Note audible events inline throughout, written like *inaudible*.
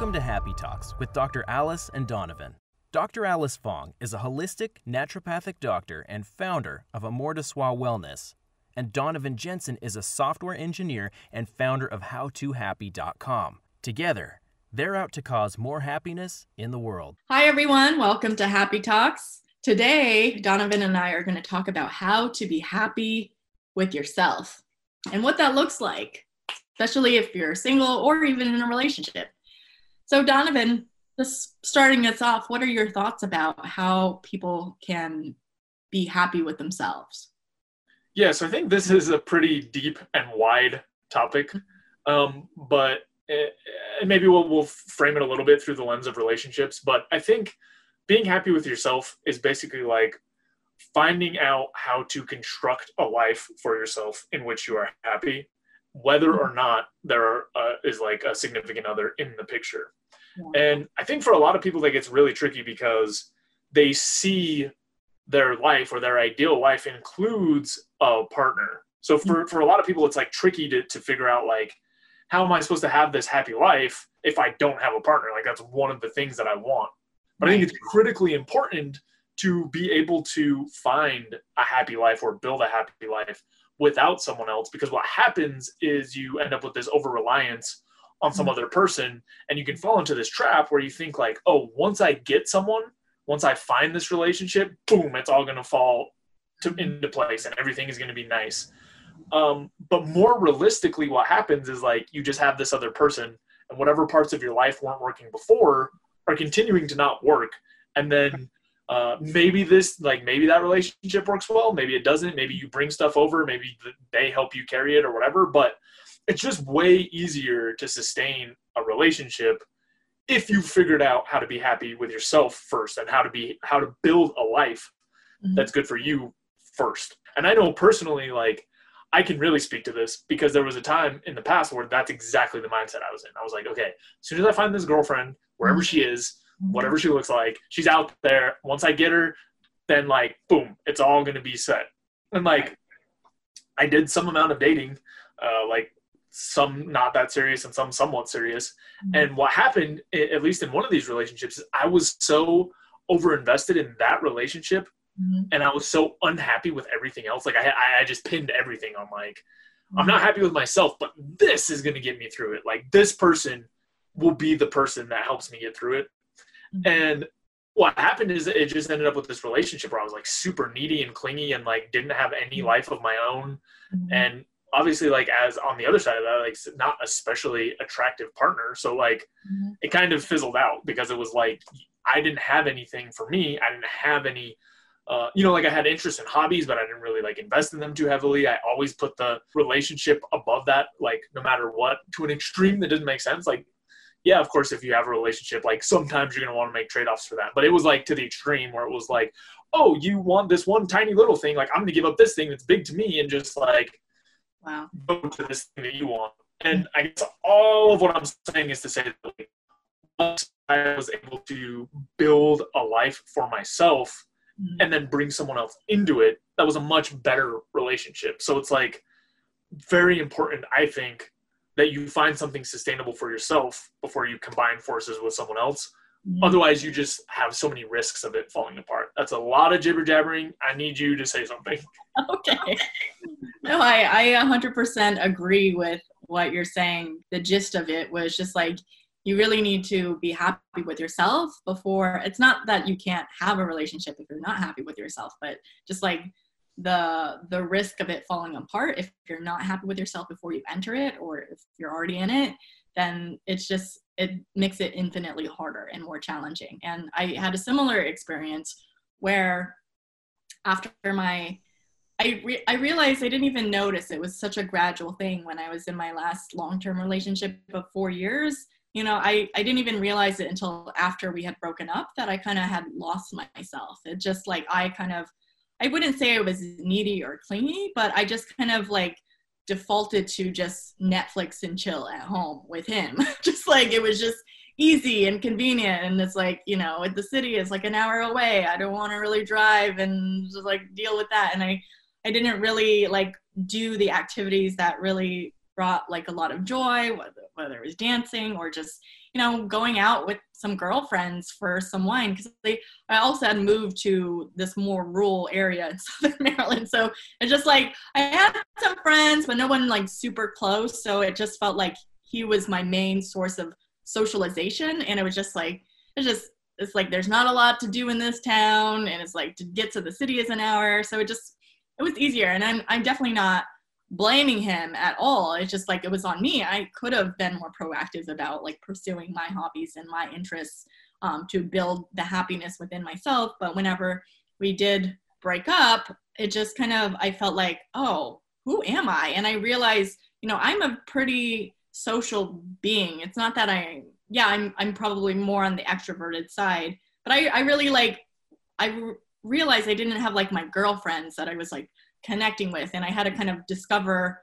Welcome to Happy Talks with Dr. Alice and Donovan. Dr. Alice Fong is a holistic naturopathic doctor and founder of Amor de Wellness. And Donovan Jensen is a software engineer and founder of HowToHappy.com. Together, they're out to cause more happiness in the world. Hi, everyone. Welcome to Happy Talks. Today, Donovan and I are going to talk about how to be happy with yourself and what that looks like, especially if you're single or even in a relationship. So, Donovan, just starting us off, what are your thoughts about how people can be happy with themselves? Yeah, so I think this is a pretty deep and wide topic, um, but it, eh, maybe we'll, we'll frame it a little bit through the lens of relationships. But I think being happy with yourself is basically like finding out how to construct a life for yourself in which you are happy, whether or not there are, uh, is like a significant other in the picture. Yeah. And I think for a lot of people that gets really tricky because they see their life or their ideal life includes a partner. So for, mm-hmm. for a lot of people, it's like tricky to, to figure out like, how am I supposed to have this happy life if I don't have a partner? Like that's one of the things that I want. But I think it's critically important to be able to find a happy life or build a happy life without someone else because what happens is you end up with this over reliance on some mm-hmm. other person and you can fall into this trap where you think like oh once i get someone once i find this relationship boom it's all going to fall to, mm-hmm. into place and everything is going to be nice um, but more realistically what happens is like you just have this other person and whatever parts of your life weren't working before are continuing to not work and then uh, maybe this like maybe that relationship works well maybe it doesn't maybe you bring stuff over maybe they help you carry it or whatever but it's just way easier to sustain a relationship if you figured out how to be happy with yourself first and how to be how to build a life mm-hmm. that's good for you first and i know personally like I can really speak to this because there was a time in the past where that's exactly the mindset I was in. I was like, okay, as soon as I find this girlfriend, wherever she is, mm-hmm. Whatever she looks like, she's out there. Once I get her, then like, boom, it's all going to be set. And like, I did some amount of dating, uh, like some not that serious and some somewhat serious. Mm-hmm. And what happened, at least in one of these relationships, is I was so over invested in that relationship Mm-hmm. And I was so unhappy with everything else. Like I, I just pinned everything on like, mm-hmm. I'm not happy with myself, but this is going to get me through it. Like this person will be the person that helps me get through it. Mm-hmm. And what happened is it just ended up with this relationship where I was like super needy and clingy and like didn't have any mm-hmm. life of my own. Mm-hmm. And obviously like as on the other side of that, like not especially attractive partner. So like mm-hmm. it kind of fizzled out because it was like I didn't have anything for me. I didn't have any uh, you know, like I had interest in hobbies, but I didn't really like invest in them too heavily. I always put the relationship above that, like no matter what, to an extreme that didn't make sense. Like, yeah, of course, if you have a relationship, like sometimes you're gonna want to make trade offs for that. But it was like to the extreme where it was like, oh, you want this one tiny little thing, like I'm gonna give up this thing that's big to me and just like, wow, go to this thing that you want. And I guess all of what I'm saying is to say that like, once I was able to build a life for myself mm-hmm. and then bring someone else into it, that was a much better relationship. So it's like very important, I think, that you find something sustainable for yourself before you combine forces with someone else. Mm-hmm. Otherwise, you just have so many risks of it falling apart. That's a lot of jibber jabbering. I need you to say something. *laughs* Okay. No, I, I 100% agree with what you're saying. The gist of it was just like you really need to be happy with yourself before it's not that you can't have a relationship if you're not happy with yourself but just like the the risk of it falling apart if you're not happy with yourself before you enter it or if you're already in it then it's just it makes it infinitely harder and more challenging. And i had a similar experience where after my I, re- I realized I didn't even notice it was such a gradual thing when I was in my last long term relationship of four years. You know i i didn't even realize it until after we had broken up that i kind of had lost myself. It just like i kind of i wouldn't say i was needy or clingy but i just kind of like defaulted to just netflix and chill at home with him. *laughs* Just like it was just easy and convenient and it's like you know the city is like an hour away. I don't want to really drive and just like deal with that. And i i didn't really like do the activities that really brought like a lot of joy whether, whether it was dancing or just you know, going out with some girlfriends for some wine because they I also had moved to this more rural area in *laughs* Southern Maryland. So it's just like I had some friends, but no one like super close. So it just felt like he was my main source of socialization. And it was just like it's just it's like there's not a lot to do in this town and it's like to get to the city is an hour. So it just it was easier. And I'm I'm definitely not blaming him at all. It's just like it was on me. I could have been more proactive about like pursuing my hobbies and my interests um, to build the happiness within myself. But whenever we did break up, it just kind of, I felt like, oh, who am I? And I realized, you know, I'm a pretty social being. It's not that I, yeah, I'm, I'm probably more on the extroverted side, but I, I really like, I realized I didn't have like my girlfriends that I was like connecting with and i had to kind of discover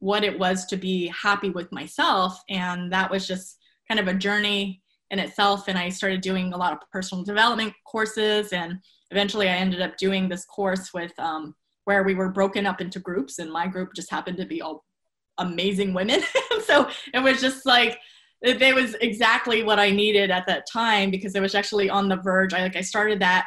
what it was to be happy with myself and that was just kind of a journey in itself and i started doing a lot of personal development courses and eventually i ended up doing this course with um, where we were broken up into groups and my group just happened to be all amazing women. *laughs* So it was just like it, was exactly what i needed at that time because it was actually on the verge. I like i started that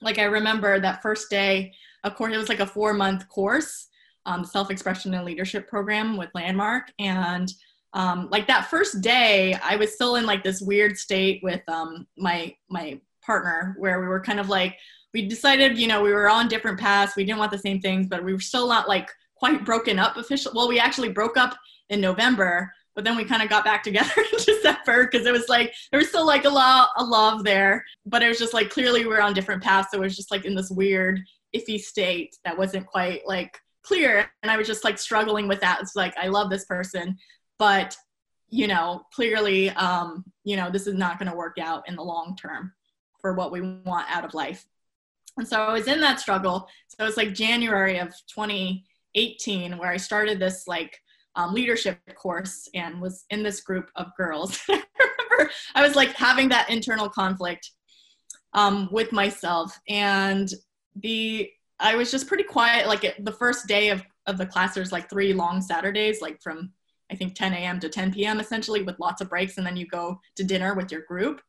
like i remember that first day of course, it was like a four month course, um, self expression and leadership program with Landmark. And um, like that first day, I was still in like this weird state with um, my my partner, where we were kind of like we decided, you know, we were on different paths. We didn't want the same things, but we were still not like quite broken up officially. Well, we actually broke up in November, but then we kind of got back *laughs* together in December because it was like there was still like a lot a love there, but it was just like clearly we were on different paths. So it was just like in this weird iffy state that wasn't quite like clear. And i was just like struggling with that. It's like i love this person but you know clearly um you know this is not going to work out in the long term for what we want out of life. And so i was in that struggle. So it's like january of 2018 where i started this like um, leadership course and was in this group of girls. *laughs* I remember i was like having that internal conflict um, with myself. And the I was just pretty quiet. Like the first day of, of the class, there's like three long Saturdays, like from I think 10 a.m. to 10 p.m. essentially with lots of breaks. And then you go to dinner with your group.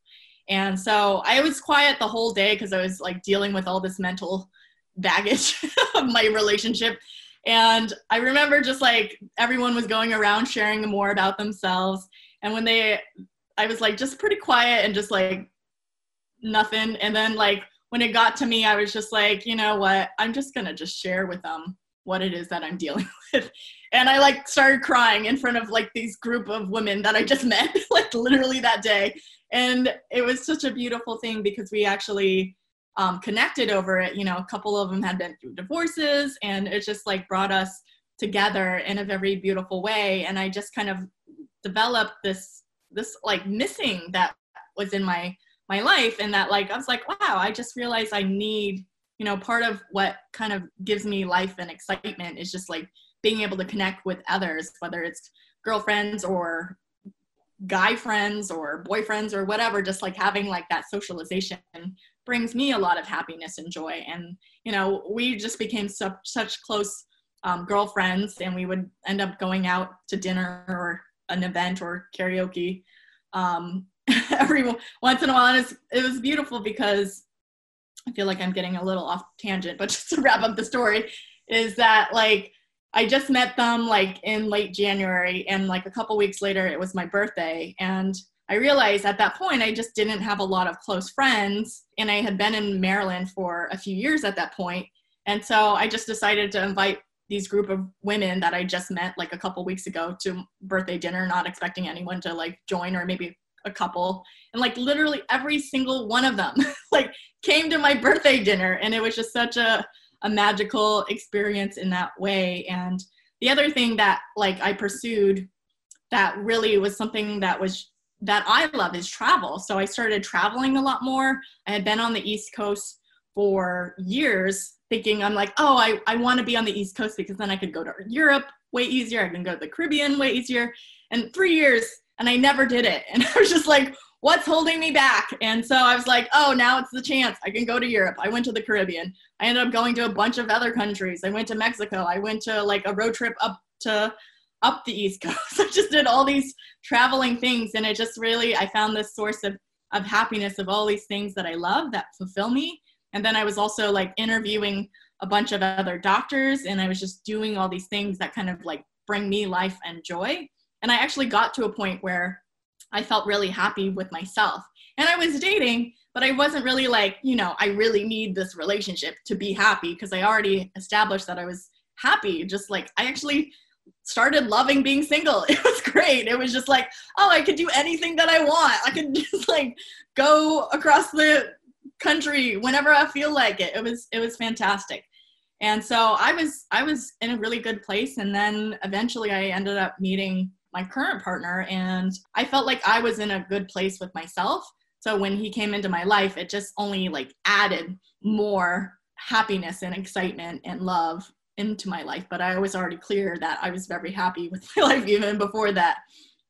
And so I was quiet the whole day because I was like dealing with all this mental baggage *laughs* of my relationship. And I remember just like everyone was going around sharing more about themselves. And when they, I was like just pretty quiet and just like nothing. And then like when it got to me, I was just like, you know what? I'm just gonna just share with them what it is that I'm dealing *laughs* with. And I like started crying in front of like these group of women that I just *laughs* met, like literally that day. And it was such a beautiful thing because we actually um, connected over it. You know, a couple of them had been through divorces, and it just like brought us together in a very beautiful way. And I just kind of developed this this like missing that was in my my life and that like i was like wow i just realized i need you know part of what kind of gives me life and excitement is just like being able to connect with others whether it's girlfriends or guy friends or boyfriends or whatever just like having like that socialization brings me a lot of happiness and joy. And you know we just became such such close um, girlfriends and we would end up going out to dinner or an event or karaoke um, *laughs* every once in a while. And it's, it was beautiful because I feel like I'm getting a little off tangent, but *laughs* just to wrap up the story, is that like I just met them like in late January, and like a couple weeks later, it was my birthday, and I realized at that point I just didn't have a lot of close friends, and I had been in Maryland for a few years at that point, and so I just decided to invite these group of women that I just met like a couple weeks ago to birthday dinner, not expecting anyone to like join or maybe a couple and like literally every single one of them *laughs* like came to my birthday dinner and it was just such a, a magical experience in that way. And the other thing that like i pursued that really was something that was that i love is travel. So i started traveling a lot more. I had been on the east coast for years thinking i'm like oh i, I want to be on the east coast because then i could go to europe way easier i can go to the caribbean way easier. And three years and I never did it. *laughs* And I was just like, what's holding me back? And so I was like, oh, now it's the chance. I can go to Europe. I went to the Caribbean. I ended up going to a bunch of other countries. I went to Mexico. I went to like a road trip up to up the East *laughs* Coast. I just did all these traveling things, and it just really I found this source of of happiness of all these things that I love that fulfill me. And then I was also like interviewing a bunch of other doctors, and I was just doing all these things that kind of like bring me life and joy. And I actually got to a point where I felt really happy with myself. And I was dating, but I wasn't really like, you know, I really need this relationship to be happy because I already established that I was happy. Just like I actually started loving being single. *laughs* It was great. It was just like, oh, I could do anything that I want. I could *laughs* just like go across the country whenever I feel like it. It was it was fantastic. And so I was I was in a really good place and then eventually I ended up meeting my current partner and I felt like I was in a good place with myself. So when he came into my life, it just only like added more happiness and excitement and love into my life. But I was already clear that I was very happy with my *laughs* life even before that.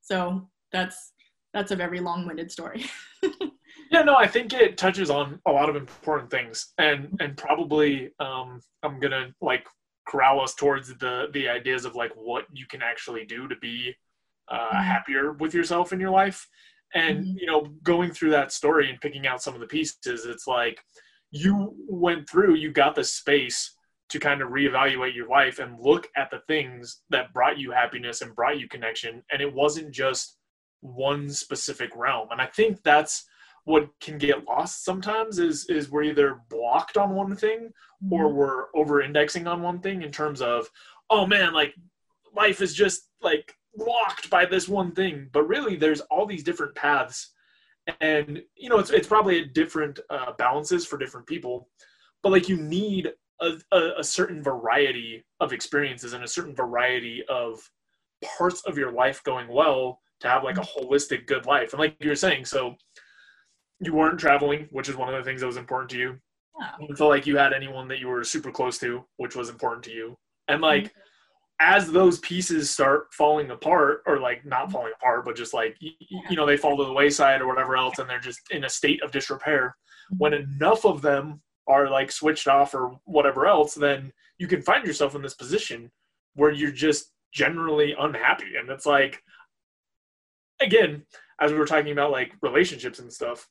So that's that's a very long-winded story. *laughs* yeah, no, I think it touches on a lot of important things, and and probably um, I'm gonna like corral us towards the the ideas of like what you can actually do to be uh, mm-hmm. happier with yourself in your life. And mm-hmm. you know, going through that story and picking out some of the pieces, it's like you went through, you got the space to kind of reevaluate your life and look at the things that brought you happiness and brought you connection. And it wasn't just one specific realm. And I think that's what can get lost sometimes is is we're either blocked on one thing or mm-hmm. we're over indexing on one thing in terms of, oh man, like life is just like blocked by this one thing. But really there's all these different paths and you know it's it's probably a different uh, balances for different people but like you need a, a, a, certain variety of experiences and a certain variety of parts of your life going well to have like a holistic good life and like you were saying so you weren't traveling which is one of the things that was important to you yeah. you didn't feel like you had anyone that you were super close to which was important to you and like mm-hmm. As those pieces start falling apart or like not mm-hmm. falling apart but just like you, you know they fall to the wayside or whatever else and they're just in a state of disrepair when mm-hmm. enough of them are like switched off or whatever else, then you can find yourself in this position where you're just generally unhappy. And it's like, again, as we were talking about like relationships and stuff,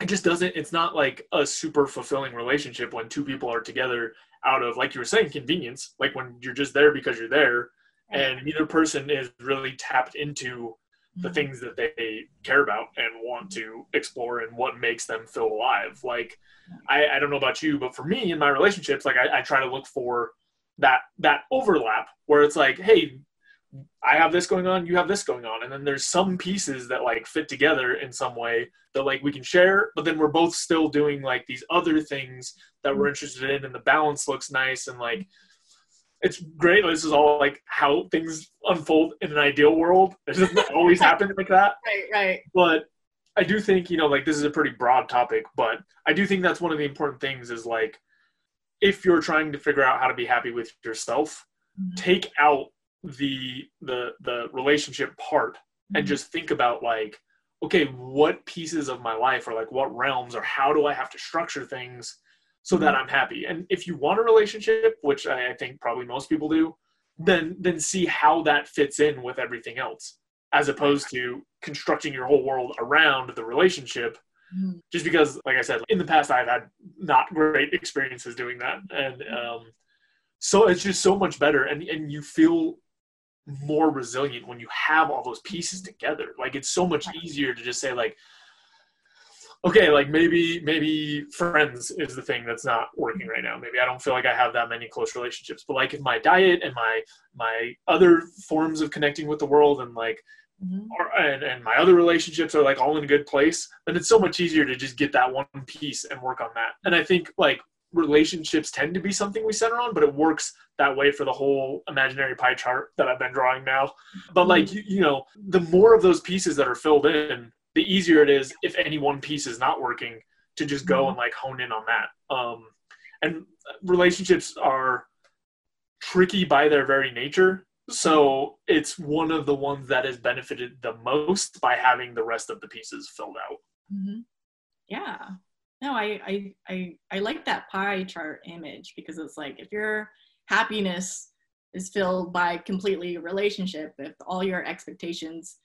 it just doesn't, it's not like a super fulfilling relationship when two people are together out of, like you were saying, convenience, like when you're just there because you're there and neither person is really tapped into the mm-hmm. things that they care about and want to explore and what makes them feel alive. Like, I, I don't know about you, but for me in my relationships, like I, I try to look for that that overlap where it's like, hey, I have this going on, you have this going on, and then there's some pieces that like fit together in some way that like we can share, but then we're both still doing like these other things that we're interested in, and the balance looks nice and like it's great. This is all like how things unfold in an ideal world. It doesn't *laughs* always happen like that. Right, right. But I do think, you know, like this is a pretty broad topic, but I do think that's one of the important things is like if you're trying to figure out how to be happy with yourself, mm-hmm. take out the the the relationship part mm-hmm. and just think about like okay, what pieces of my life or like what realms or how do I have to structure things so that mm-hmm. I'm happy. And if you want a relationship, which I think probably most people do, then then see how that fits in with everything else, as opposed to constructing your whole world around the relationship. Mm-hmm. Just because, like I said, in the past I've had not great experiences doing that, and um, so it's just so much better, and and you feel more resilient when you have all those pieces together. Like it's so much easier to just say like, okay, like maybe maybe friends is the thing that's not working right now. Maybe I don't feel like I have that many close relationships. But like if my diet and my my other forms of connecting with the world and like mm-hmm. or, and, and my other relationships are like all in a good place, then it's so much easier to just get that one piece and work on that. And I think like relationships tend to be something we center on, but it works that way for the whole imaginary pie chart that I've been drawing now. But like you, you know, the more of those pieces that are filled in, the easier it is if any one piece is not working to just go mm-hmm. and like hone in on that. Um, and relationships are tricky by their very nature. So it's one of the ones that has benefited the most by having the rest of the pieces filled out. Mm-hmm. Yeah. No, I, I, I, I like that pie chart image because it's like if your happiness is filled by completely relationship if all your expectations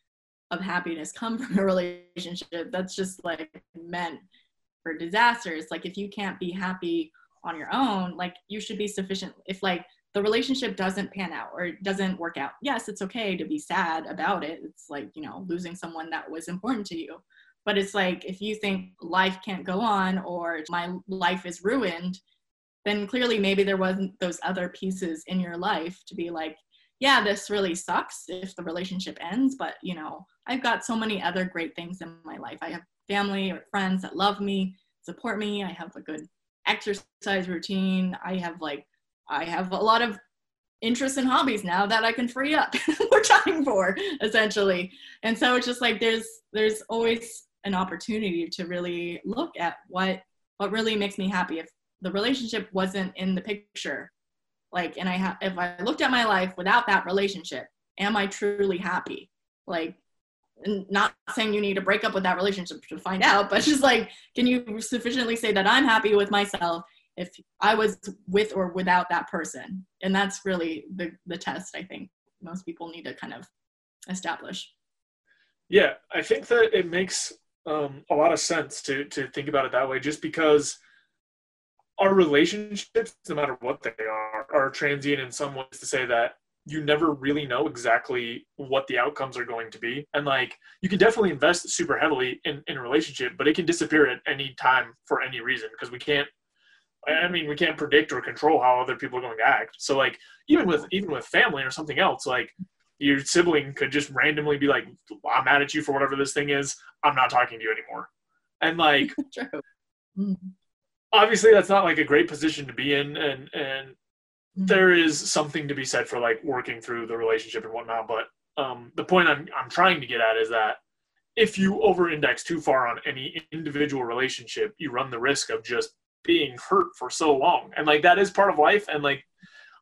of happiness come *laughs* from a relationship that's just like meant for disasters. Like if you can't be happy on your own like you should be sufficient if like the relationship doesn't pan out or it doesn't work out yes it's okay to be sad about it. It's like you know losing someone that was important to you but it's like if you think life can't go on or my life is ruined then clearly maybe there wasn't those other pieces in your life to be like yeah this really sucks if the relationship ends but you know i've got so many other great things in my life. I have family or friends that love me support me. I have a good exercise routine. I have like i have a lot of interests and hobbies now that i can free up *laughs* more time for essentially. And so it's just like there's there's always an opportunity to really look at what what really makes me happy. If the relationship wasn't in the picture like and i have if i looked at my life without that relationship am i truly happy? Like not saying you need to break up with that relationship to find out but just like can you sufficiently say that i'm happy with myself if i was with or without that person? And that's really the the test i think most people need to kind of establish. Yeah i think that it makes um, a lot of sense to to think about it that way just because our relationships, no matter what they are, are transient in some ways to say that you never really know exactly what the outcomes are going to be. And like you can definitely invest super heavily in, in a relationship, but it can disappear at any time for any reason because we can't I mean we can't predict or control how other people are going to act. So like even with even with family or something else, like your sibling could just randomly be like, I'm mad at you for whatever this thing is, I'm not talking to you anymore. And like *laughs* mm-hmm obviously that's not like a great position to be in and and mm-hmm. there is something to be said for like working through the relationship and whatnot but um, the point I'm, I'm trying to get at is that if you over index too far on any individual relationship you run the risk of just being hurt for so long and like that is part of life and like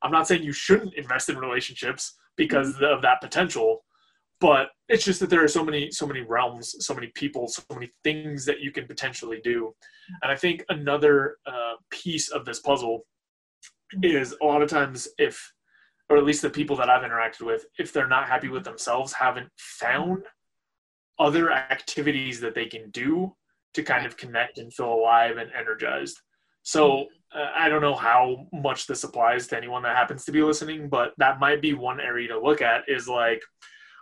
i'm not saying you shouldn't invest in relationships because of that potential but it's just that there are so many so many realms so many people so many things that you can potentially do. And i think another uh, piece of this puzzle is a lot of times if or at least the people that i've interacted with if they're not happy with themselves haven't found other activities that they can do to kind of connect and feel alive and energized so uh, i don't know how much this applies to anyone that happens to be listening but that might be one area to look at is like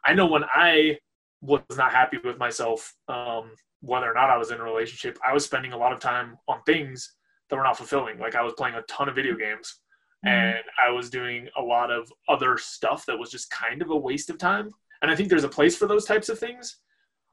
I know when I was not happy with myself, um, whether or not I was in a relationship, I was spending a lot of time on things that were not fulfilling. Like I was playing a ton of video games mm-hmm. and I was doing a lot of other stuff that was just kind of a waste of time. And I think there's a place for those types of things.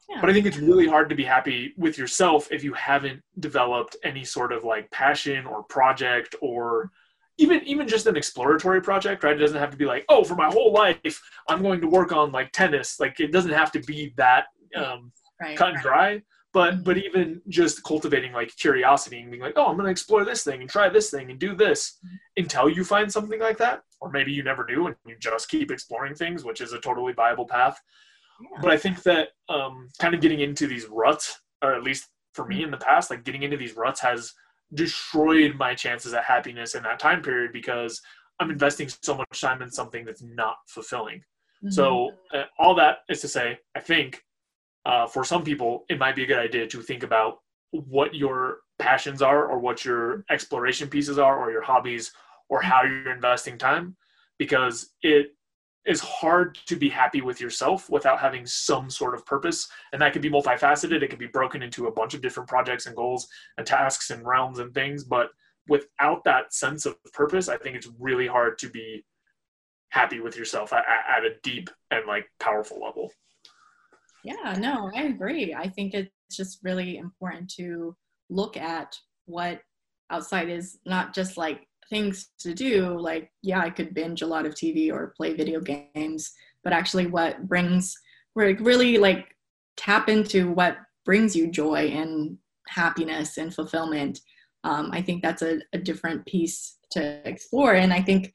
Yeah. But I think it's really hard to be happy with yourself if you haven't developed any sort of like passion or project or even even just an exploratory project, right? It doesn't have to be like, oh, for my whole life, I'm going to work on like tennis. Like it doesn't have to be that um, right, cut and dry. But mm-hmm. but even just cultivating like curiosity and being like, oh, I'm going to explore this thing and try this thing and do this mm-hmm. until you find something like that, or maybe you never do and you just keep exploring things, which is a totally viable path. Yeah. But I think that um, kind of getting into these ruts, or at least for me in the past, like getting into these ruts has destroyed my chances at happiness in that time period because I'm investing so much time in something that's not fulfilling. Mm-hmm. So uh, all that is to say, I think uh, for some people it might be a good idea to think about what your passions are, or what your exploration pieces are, or your hobbies, or how you're investing time, because it is hard to be happy with yourself without having some sort of purpose. And that can be multifaceted. It can be broken into a bunch of different projects and goals and tasks and realms and things. But without that sense of purpose, I think it's really hard to be happy with yourself at, at a deep and like powerful level. Yeah, no, I agree. I think it's just really important to look at what outside is not just like things to do like yeah i could binge a lot of tv or play video games but actually what brings really like tap into what brings you joy and happiness and fulfillment um, i think that's a, a, different piece to explore. And i think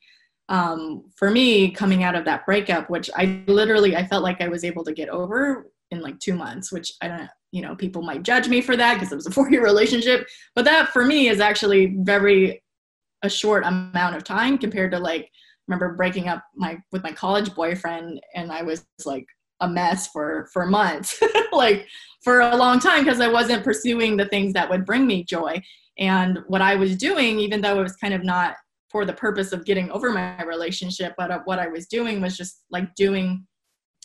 um, for me coming out of that breakup which i literally i felt like i was able to get over in like two months which i don't you know people might judge me for that because it was a four year *laughs* relationship but that for me is actually very a short amount of time compared to like remember breaking up my with my college boyfriend and I was like a mess for for months *laughs* like for a long time because I wasn't pursuing the things that would bring me joy. And what I was doing even though it was kind of not for the purpose of getting over my relationship but uh, what I was doing was just like doing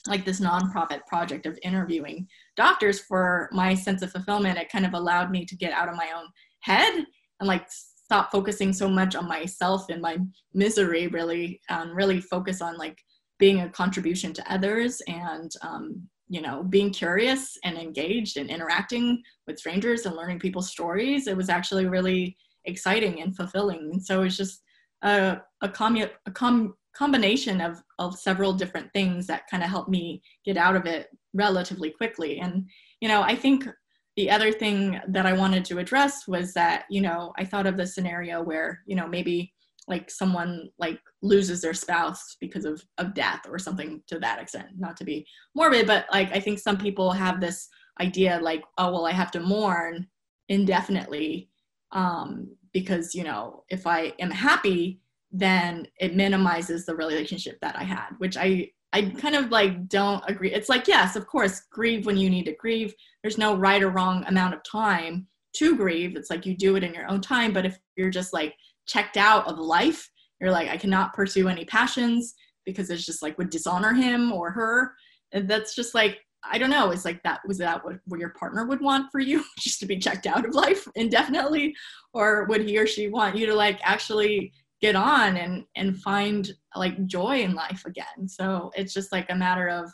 like this nonprofit project of interviewing doctors for my sense of fulfillment. It kind of allowed me to get out of my own head and like stop focusing so much on myself and my misery really and really focus on like being a contribution to others and um, you know being curious and engaged and interacting with strangers and learning people's stories. It was actually really exciting and fulfilling. And so it's just a, a, commu- a com- combination of, of several different things that kind of helped me get out of it relatively quickly. And you know i think the other thing that I wanted to address was that, you know, I thought of the scenario where, you know, maybe like someone like loses their spouse because of, of death or something to that extent, not to be morbid, but like I think some people have this idea like, oh, well, I have to mourn indefinitely um, because, you know, if I am happy, then it minimizes the relationship that I had, which I I kind of like don't agree. It's like, yes, of course, grieve when you need to grieve. There's no right or wrong amount of time to grieve. It's like you do it in your own time. But if you're just like checked out of life, you're like, I cannot pursue any passions because it's just like would dishonor him or her. And that's just like, I don't know. It's like that was that what, what your partner would want for you *laughs* just to be checked out of life indefinitely? Or would he or she want you to like actually get on and and find like joy in life again. So it's just like a matter of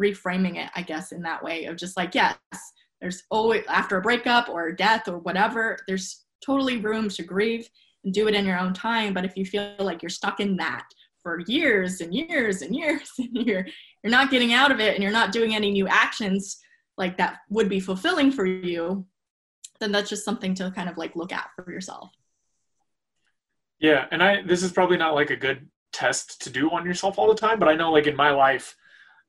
reframing it i guess in that way of just like yes there's always after a breakup or death or whatever there's totally room to grieve and do it in your own time. But if you feel like you're stuck in that for years and years and years *laughs* and you're you're not getting out of it and you're not doing any new actions like that would be fulfilling for you then that's just something to kind of like look at for yourself yeah, and I this is probably not like a good test to do on yourself all the time, but I know like in my life,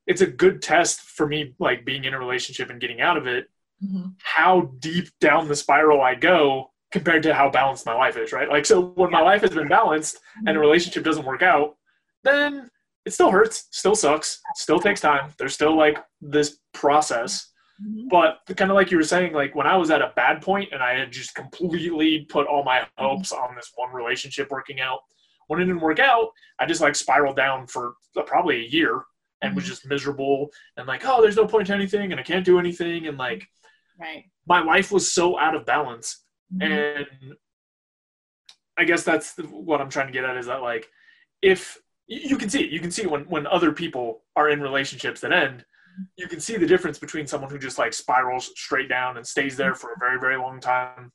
it's a good test for me like being in a relationship and getting out of it. Mm-hmm. How deep down the spiral I go compared to how balanced my life is, right? Like so when my life has been balanced and a mm-hmm. relationship doesn't work out, then it still hurts, still sucks, still takes time. There's still like this process Mm-hmm. But kind of like you were saying, like when I was at a bad point and I had just completely put all my mm-hmm. hopes on this one relationship working out, when it didn't work out, I just like spiraled down for probably a year and was mm-hmm. just miserable and like, oh, there's no point to anything and I can't do anything. And like, right. my life was so out of balance. Mm-hmm. And I guess that's what I'm trying to get at is that like, if you can see it, you can see when, when other people are in relationships that end, you can see the difference between someone who just like spirals straight down and stays there for a very very long time.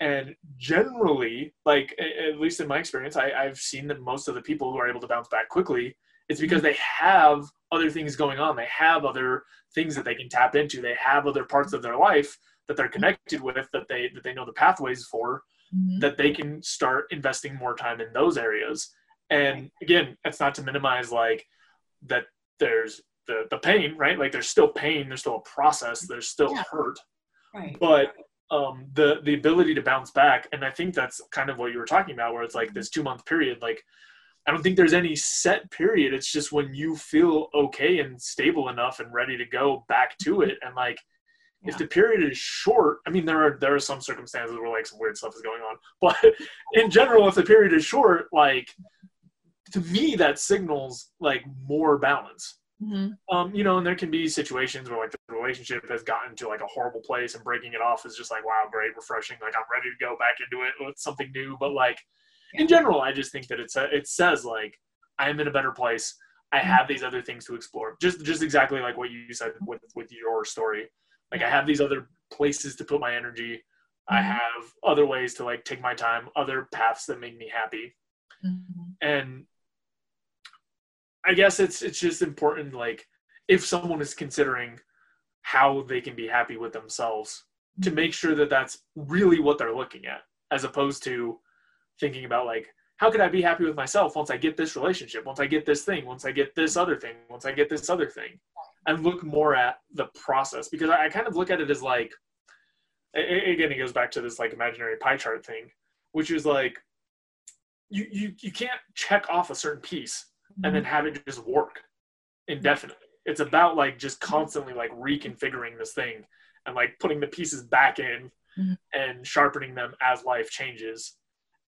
And generally like at least in my experience I, i've seen that most of the people who are able to bounce back quickly it's because they have other things going on. They have other things that they can tap into. They have other parts of their life that they're connected with that they that they know the pathways for mm-hmm. that they can start investing more time in those areas. And again it's not to minimize like that there's the the pain, right? Like there's still pain, there's still a process, there's still yeah. hurt. Right. But um, the the ability to bounce back, and I think that's kind of what you were talking about, where it's like this two month period. Like I don't think there's any set period. It's just when you feel okay and stable enough and ready to go back to it. And like yeah. if the period is short, I mean there are there are some circumstances where like some weird stuff is going on, *laughs* but in general, if the period is short, like to me that signals like more balance Mm-hmm. Um, you know, and there can be situations where like the relationship has gotten to like a horrible place and breaking it off is just like, wow, great, refreshing. Like I'm ready to go back into it with something new. But like yeah. in general, I just think that it's a, it says like I am in a better place. I mm-hmm. have these other things to explore. Just just exactly like what you said with with your story. Like I have these other places to put my energy. Mm-hmm. I have other ways to like take my time, other paths that make me happy. Mm-hmm. And I guess it's it's just important like if someone is considering how they can be happy with themselves to make sure that that's really what they're looking at as opposed to thinking about like how could I be happy with myself once I get this relationship, once I get this thing, once I get this other thing, once I get this other thing, and look more at the process? Because I, I kind of look at it as like, again, it goes back to this like imaginary pie chart thing, which is like you you you can't check off a certain piece and then have it just work indefinitely. It's about like just constantly like reconfiguring this thing and like putting the pieces back in Mhm. and sharpening them as life changes.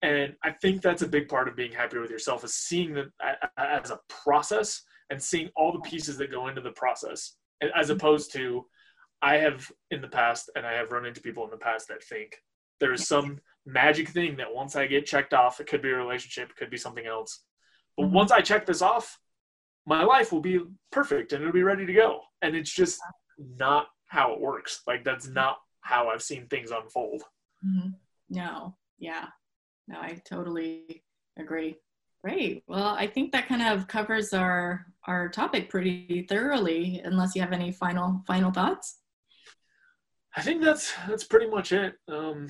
And I think that's a big part of being happier with yourself is seeing a- as a process and seeing all the pieces that go into the process, as opposed to I have in the past, and I have run into people in the past that think there is some magic thing that once I get checked off, it could be a relationship, it could be something else. But Mhm. once I check this off, my life will be perfect and it'll be ready to go. And it's just not how it works. Like that's not how I've seen things unfold. Mhm. No, yeah, no, I totally agree. Great. Well, I think that kind of covers our our topic pretty thoroughly. Unless you have any final final thoughts. I think that's that's pretty much it. Um,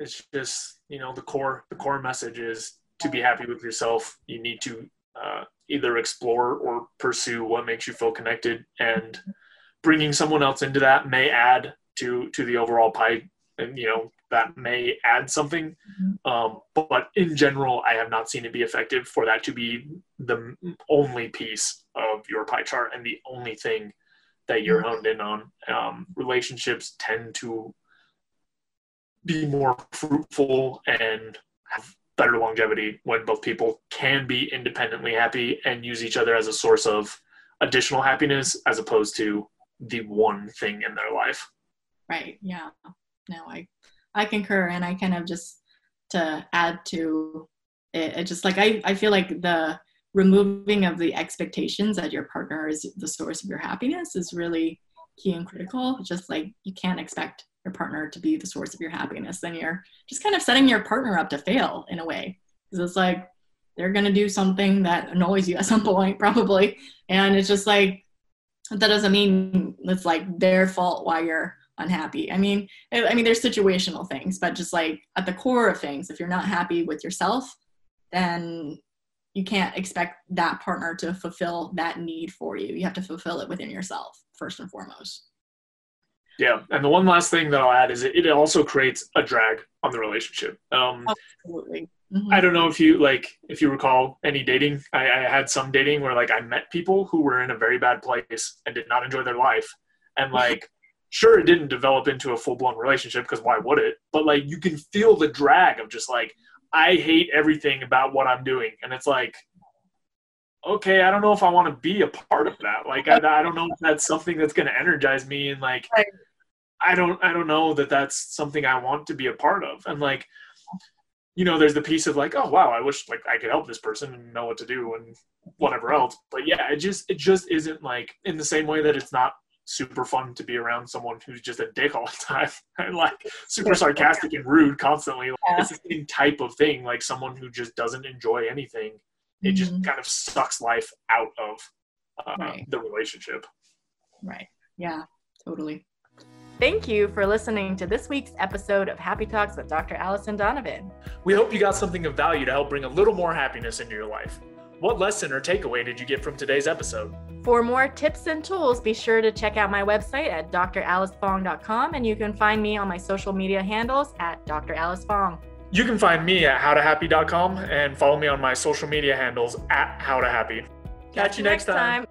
it's just you know the core the core message is to be happy with yourself. You need to uh, either explore or pursue what makes you feel connected, and bringing someone else into that may add to to the overall pie. And you know that may add something, um, but in general, I have not seen it be effective for that to be the only piece of your pie chart and the only thing that you're honed in on. Um, relationships tend to be more fruitful and better longevity when both people can be independently happy and use each other as a source of additional happiness as opposed to the one thing in their life. Right. Yeah. No, I I concur, and I kind of just to add to it, it just like I I feel like the removing of the expectations that your partner is the source of your happiness is really key and critical. Just like you can't expect your partner to be the source of your happiness, then you're just kind of setting your partner up to fail in a way. Because it's like they're gonna do something that annoys you at some *laughs* point, probably, and it's just like that doesn't mean it's like their fault why you're unhappy. I mean, I mean, there's situational things, but just like at the core of things, if you're not happy with yourself, then you can't expect that partner to fulfill that need for you. You have to fulfill it within yourself first and foremost. Yeah, and the one last thing that I'll add is it, it also creates a drag on the relationship. Um, Absolutely. Mhm. I don't know if you like if you recall any dating. I, I had some dating where like I met people who were in a very bad place and did not enjoy their life, and like sure it didn't develop into a full blown relationship because why would it? But like you can feel the drag of just like I hate everything about what I'm doing, and it's like okay, I don't know if I want to be a part of that. Like I, I don't know if that's something that's going to energize me and like Right. I don't I don't know that that's something I want to be a part of. And like you know, there's the piece of like, oh wow, I wish like I could help this person and know what to do and whatever else. But yeah, it just it just isn't like in the same way that it's not super fun to be around someone who's just a dick all the time *laughs* and like super sarcastic and rude constantly. It's the same type of thing, like someone who just doesn't enjoy anything. It just Mhm. kind of sucks life out of uh, Right. the relationship. Right. Yeah, totally. Thank you for listening to this week's episode of Happy Talks with Dr. Alice and Donovan. We hope you got something of value to help bring a little more happiness into your life. What lesson or takeaway did you get from today's episode? For more tips and tools, be sure to check out my website at dralicefong.com and you can find me on my social media handles at Dr. Alice Fong. You can find me at howtohappy.com and follow me on my social media handles at howtohappy. Catch you next time.